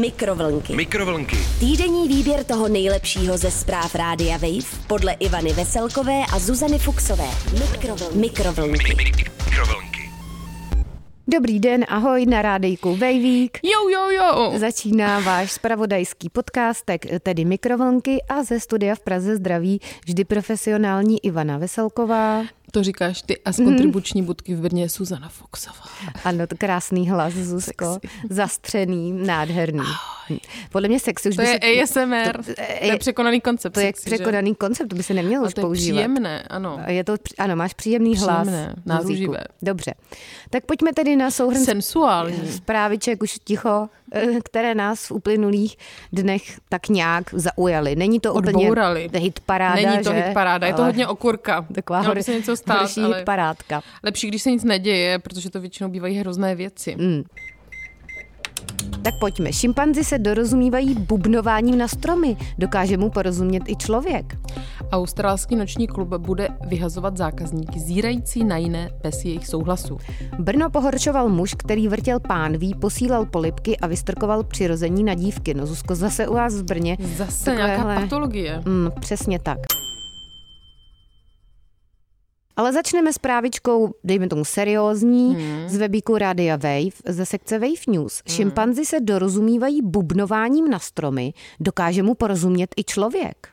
Mikrovlnky. Mikrovlnky. Týdenní výběr toho nejlepšího ze zpráv Rádia Wave podle Ivany Veselkové a Zuzany Fuxové. Mikrovlnky. Mikrovlnky. Mikrovlnky. Dobrý den, ahoj na rádejku Vejvík. Jo, jo, jo. Začíná váš spravodajský podcastek, tedy Mikrovlnky a ze studia v Praze zdraví vždy profesionální Ivana Veselková. To říkáš ty a z kontribuční budky v Brně Suzana Foxová. Ano, to krásný hlas, Zuzko. Zastřený, nádherný. Podle mě sex už To by je se... ASMR. To, to je překonaný koncept. To je sexy, že? překonaný koncept, to by se nemělo Ale už to je používat. příjemné, ano. A Je to, ano, máš příjemný hlas. Příjemné. Dobře. Tak pojďme tedy na souhrn Sensuální. zpráviček už ticho, které nás v uplynulých dnech tak nějak zaujaly. Není to Odbourali. úplně hit paráda, Není to že? hit paráda, je to hodně okurka. Taková hor, se něco stát, horší ale hit parádka. lepší, když se nic neděje, protože to většinou bývají hrozné věci. Mm. Tak pojďme. Šimpanzi se dorozumívají bubnováním na stromy. Dokáže mu porozumět i člověk. Australský noční klub bude vyhazovat zákazníky zírající na jiné bez jejich souhlasu. Brno pohorčoval muž, který vrtěl pánví, posílal polipky a vystrkoval přirození na dívky. No Zuzko, zase u vás v Brně. Zase nějaká Takovéhle- patologie. Mm, přesně tak. Ale začneme s právičkou, dejme tomu seriózní, hmm. z webíku Rádia Wave ze sekce Wave News. Hmm. Šimpanzi se dorozumívají bubnováním na stromy, dokáže mu porozumět i člověk.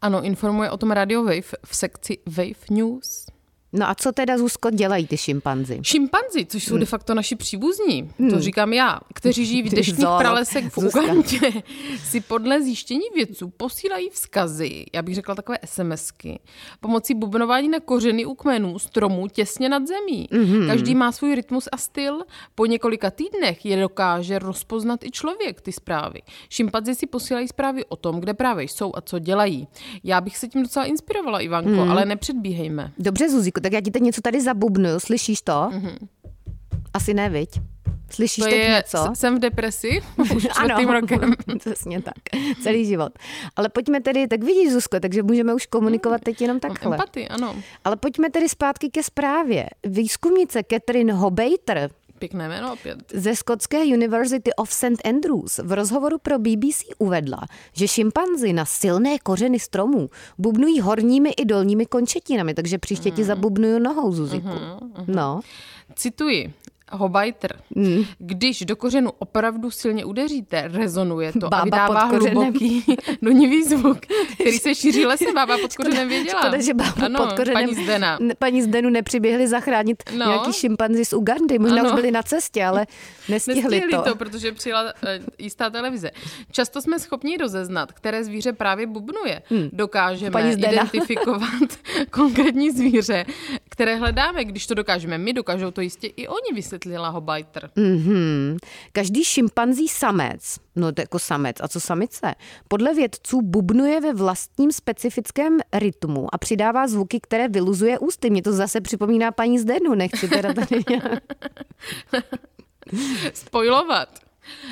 Ano, informuje o tom Radio Wave v sekci Wave News. No a co teda, Zuzko, dělají ty šimpanzi? Šimpanzi, což jsou de facto naši příbuzní, to říkám já, kteří žijí v Hmm. Deštných zoolog, pralesech v. Ugandě, si podle zjištění vědců posílají vzkazy, já bych řekla takové SMSky, pomocí bubnování na kořeny u kmenů stromů těsně nad zemí. Mhm. Každý má svůj rytmus a styl. Po několika týdnech je dokáže rozpoznat i člověk ty zprávy. Šimpanzi si posílají zprávy o tom, kde právě jsou a co dělají. Já bych se tím docela inspirovala, Ivanko, Mhm. ale nepředbíhejme. Dobře, Zuziko, tak já ti teď něco tady zabubnu, slyšíš to? Asi ne, viď? Slyšíš. To teď je, něco? jsem v depresi už čtvrtým rokem. přesně tak. Celý život. Ale pojďme tedy, tak vidíš, Zuzko, takže můžeme už komunikovat teď jenom takhle. empatii, ano. Ale pojďme tedy zpátky ke zprávě. Výzkumnice Catherine Hobater Pěkné jméno opět. ze skotské University of St. Andrews v rozhovoru pro BBC uvedla, že šimpanzi na silné kořeny stromů bubnují horními i dolními končetinami, takže příště Mm. ti zabubnuju nohou, Zuziku. No, Cituji. Hobajter. Mm. Když do kořenu opravdu silně udeříte, rezonuje to Bába a vydává hluboký dunivý zvuk, který se šíří lesem. Bába pod kořenem věděla. Škoda, že bábu ano, pod kořenem, paní Zdena. paní Zdenu nepřiběhli zachránit No. nějaký šimpanzi z Ugandy. Možná Ano. už byli na cestě, ale nestihli, Nestihli to. to, protože přijela uh, jistá televize. Často jsme schopni rozeznat, které zvíře právě bubnuje. Dokážeme Paní Zdena. identifikovat konkrétní zvíře, které hledáme. Když to dokážeme my, dokážou to jistě i oni, vysvětlila Hobajter. Mhm. Každý šimpanzí samec, no to jako samec, a co samice, podle vědců bubnuje ve vlastním specifickém rytmu a přidává zvuky, které vyluzuje ústy. Mě to zase připomíná paní Zdenu, nechci teda tady nějak... spojovat.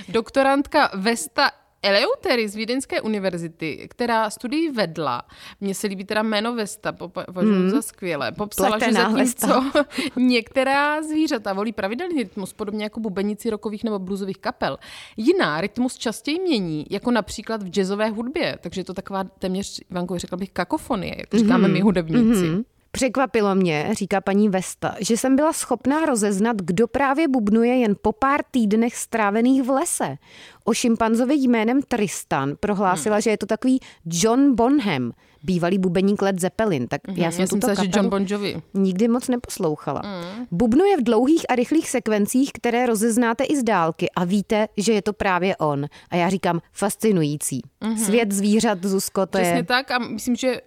Doktorantka Vesta Eleutery z Vídeňské univerzity, která studii vedla, mně se líbí teda jméno Vesta, považuji hmm. za skvělé, popsala, Pletená že zatímco některá zvířata volí pravidelný rytmus, podobně jako bubenici rokových nebo bluesových kapel, jiná rytmus častěji mění, jako například v jazzové hudbě, takže je to taková téměř, Ivanko, řekla bych, kakofonie, jak říkáme my hudebníci. Mhm. Překvapilo mě, říká paní Vesta, že jsem byla schopná rozeznat, kdo právě bubnuje jen po pár týdnech strávených v lese. O šimpanzovi jménem Tristan prohlásila, že je to takový John Bonham, bývalý bubeník Led Zeppelin. Tak já jsem Já jsem John Bon Jovi. nikdy moc neposlouchala. Bubnuje v dlouhých a rychlých sekvencích, které rozeznáte i z dálky a víte, že je to právě on. A já říkám fascinující. Svět zvířat, Zuzko, to Přesně je... tak a myslím, že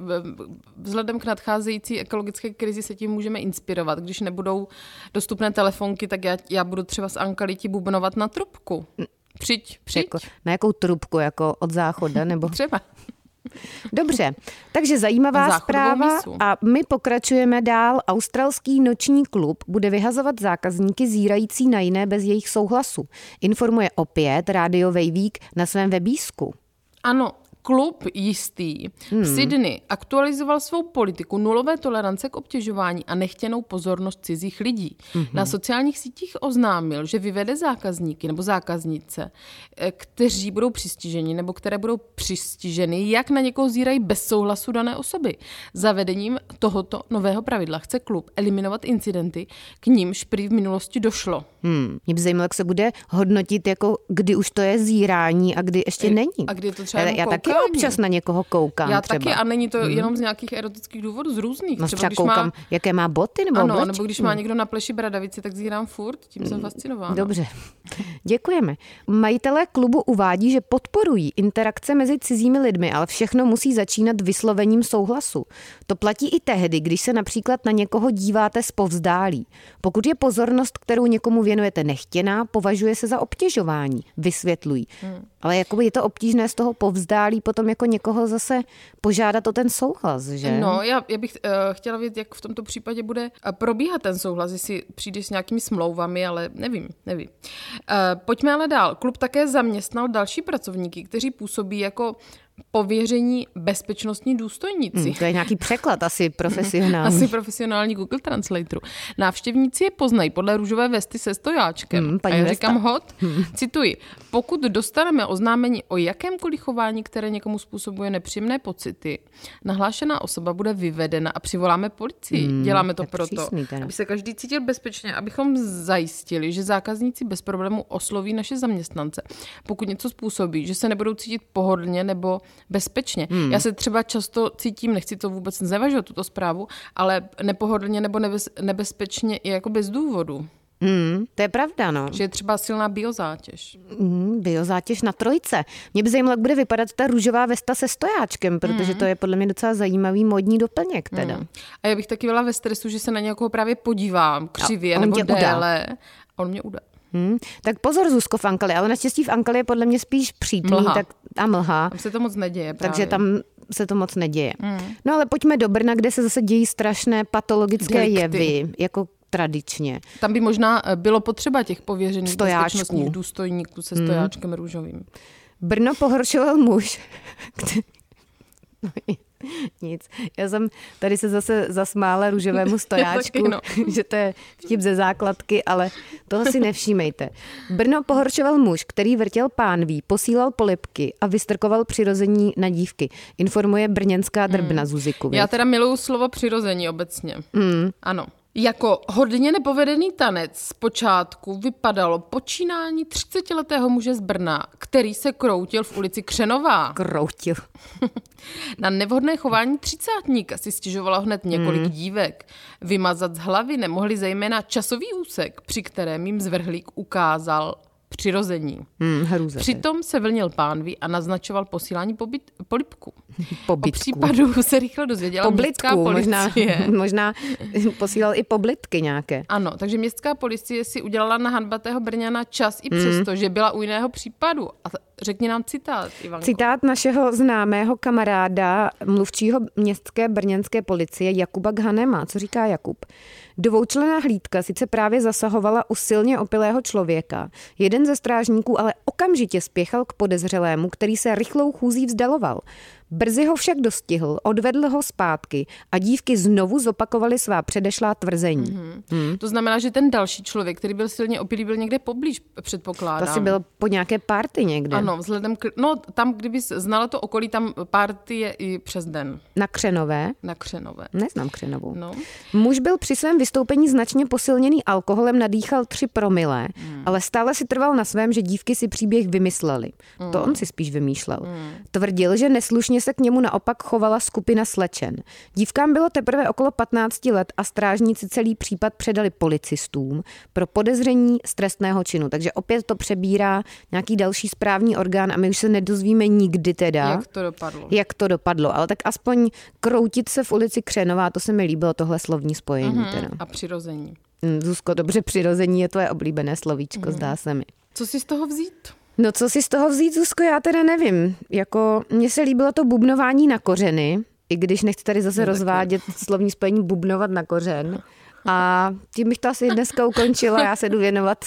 vzhledem k nadcházející ekologické krizi se tím můžeme inspirovat. Když nebudou dostupné telefonky, tak já, já budu třeba s Ankaliti bubnovat na trubku. Přijď, přijď. Jako, na jakou trubku, jako od záchoda, nebo... Třeba. Dobře, takže zajímavá zpráva misu. a my pokračujeme dál. Australský noční klub bude vyhazovat zákazníky zírající na jiné bez jejich souhlasu. Informuje opět rádio Vejvík na svém webísku. Ano, Klub jistý hmm. v Sydney aktualizoval svou politiku nulové tolerance k obtěžování a nechtěnou pozornost cizích lidí. Hmm. Na sociálních sítích oznámil, že vyvede zákazníky nebo zákaznice, eh, kteří budou přistiženi nebo které budou přistiženy, jak na někoho zírají bez souhlasu dané osoby. Zavedením tohoto nového pravidla chce klub eliminovat incidenty, k nímž prý v minulosti došlo. Hmm. Mě by zajímalo, jak se bude hodnotit, jako kdy už to je zírání a kdy ještě není. A kdy je to třeba Já, já taky občas na někoho koukám Já třeba. taky a není to hmm. jenom z nějakých erotických důvodů, z různých. No, třeba, třeba když koukám, má, jaké má boty nebo ano, oblečení. nebo když má někdo na pleši bradavici, tak zírám furt, tím jsem fascinována. Dobře, děkujeme. Majitelé klubu uvádí, že podporují interakce mezi cizími lidmi, ale všechno musí začínat vyslovením souhlasu. To platí i tehdy, když se například na někoho díváte zpovzdálí. Pokud je pozornost, kterou někomu věnujete nechtěná, považuje se za obtěžování, vysvětlují. Hmm. Ale jakoby je to obtížné z toho povzdálí potom jako někoho zase požádat o ten souhlas, že? No, já, já bych uh, chtěla vědět, jak v tomto případě bude uh, probíhat ten souhlas, jestli přijdeš s nějakými smlouvami, ale nevím, nevím. Uh, pojďme ale dál. Klub také zaměstnal další pracovníky, kteří působí jako pověření bezpečnostní důstojníci. Hmm, to je nějaký překlad asi profesionální. asi profesionální Google Translatoru. Návštěvníci je poznají podle růžové vesty se stojáčkem. Hmm, paní a já Vesta. říkám hot, hmm. cituji, pokud dostaneme oznámení o jakémkoliv chování, které někomu způsobuje nepříjemné pocity, nahlášená osoba bude vyvedena a přivoláme policii. Hmm, Děláme to proto, přísný teda. aby se každý cítil bezpečně, abychom zajistili, že zákazníci bez problému osloví naše zaměstnance. Pokud něco způsobí, že se nebudou cítit pohodlně nebo bezpečně. Hmm. Já se třeba často cítím, nechci to vůbec znevažovat, tuto zprávu, ale nepohodlně nebo nebez, nebezpečně i jako bez důvodu. Hmm, to je pravda, no. Že je třeba silná biozátěž. Hmm, biozátěž na trojce. Mě by zajímalo, jak bude vypadat ta růžová vesta se stojáčkem, protože to je podle mě docela zajímavý modní doplněk teda. Hmm. A já bych taky byla ve stresu, že se na někoho právě podívám křivě on nebo tě udá. déle. A on mě udá. Hmm. Tak pozor, Zuzko, v Ankali, ale naštěstí v Ankali je podle mě spíš přítmí Mlha. tak, a mlha, Tam se to moc neděje právě. takže tam se to moc neděje. No ale pojďme do Brna, kde se zase dějí strašné patologické Delikty. jevy, jako tradičně. Tam by možná eh, bylo potřeba těch pověřených bezpečnostních důstojníků se stojáčkem růžovým. Brno pohoršoval muž. který- Nic. Já jsem tady se zase zasmála růžovému stojáčku, no. že to je vtip ze základky, ale toho si nevšímejte. Brno pohoršoval muž, který vrtěl pánví, posílal polipky a vystrkoval přirození na dívky. Informuje brněnská drbna Zuziku. Já teda miluju slovo přirození obecně. Mm. Ano. Jako hodně nepovedený tanec zpočátku vypadalo počínání 30-letého muže z Brna, který se kroutil v ulici Křenová. Kroutil. Na nevhodné chování třicátníka si stěžovalo hned několik hmm. dívek. Vymazat z hlavy nemohli zejména časový úsek, při kterém jim zvrhlík ukázal přirození. Hmm. Přitom se vlnil pánví a naznačoval posílání pobyt, polipku. O Pobytku. případu se rychle dozvěděla městská Poblitku, možná, policie. možná posílal i poblitky nějaké. Ano, takže městská policie si udělala na hanbatého Brňana čas i přesto, že byla u jiného případu. A řekni nám citát, Ivanko. Citát našeho známého kamaráda, mluvčího městské brněnské policie Jakuba Ghanema. Co říká Jakub? Dvoučlená hlídka sice právě zasahovala u silně opilého člověka. Jeden ze strážníků ale okamžitě spěchal k podezřelému, který se rychlou chůzí vzdaloval. Brzy ho však dostihl, odvedl ho zpátky a dívky znovu zopakovaly svá předešlá tvrzení. Mm-hmm. Hmm. To znamená, že ten další člověk, který byl silně opilý, byl někde poblíž, předpokládám. To asi bylo po nějaké party někde. Ano, vzhledem k... No, tam, kdyby znala to okolí, tam party je i přes den Na Křenové. na Křenové. Neznám Křenovou. No. Muž byl při svém vystoupení značně posilněný alkoholem, nadýchal tři promile, hmm. ale stále si trval na svém, že dívky si příběh vymysleli. Hmm. To on si spíš vymýšlel. Hmm. Tvrdil, že neslušně se k němu naopak chovala skupina slečen. Dívkám bylo teprve okolo 15 let a strážníci celý případ předali policistům pro podezření z trestného činu. Takže opět to přebírá nějaký další správní orgán a my už se nedozvíme nikdy teda. Jak to dopadlo? Jak to dopadlo, ale tak aspoň kroutit se v ulici Křenová, to se mi líbilo, tohle slovní spojení. Mhm. Teda. A přirození. Mm, Zuzko, dobře, přirození je tvoje oblíbené slovíčko, zdá se mi. Co si z toho vzít? No co si z toho vzít, Zuzko, já teda nevím. Jako, mně se líbilo to bubnování na kořeny, i když nechci tady zase rozvádět slovní spojení bubnovat na kořen, A tím bych to asi dneska ukončila. Já se jdu věnovat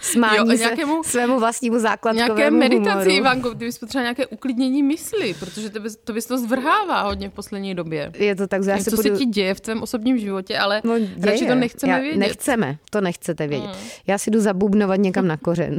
smání Jo, a se nějakému- svému vlastnímu základkovému Nějaké meditaci, humoru. Ivanko, ty bys potřeba nějaké uklidnění mysli, protože to bys to, bys to zvrhává hodně v poslední době. Je to tak, že já se co budu... se ti děje v tvém osobním životě, ale No, radši to nechceme Já, vědět. Nechceme, to nechcete vědět. Já si jdu zabubnovat někam na kořen.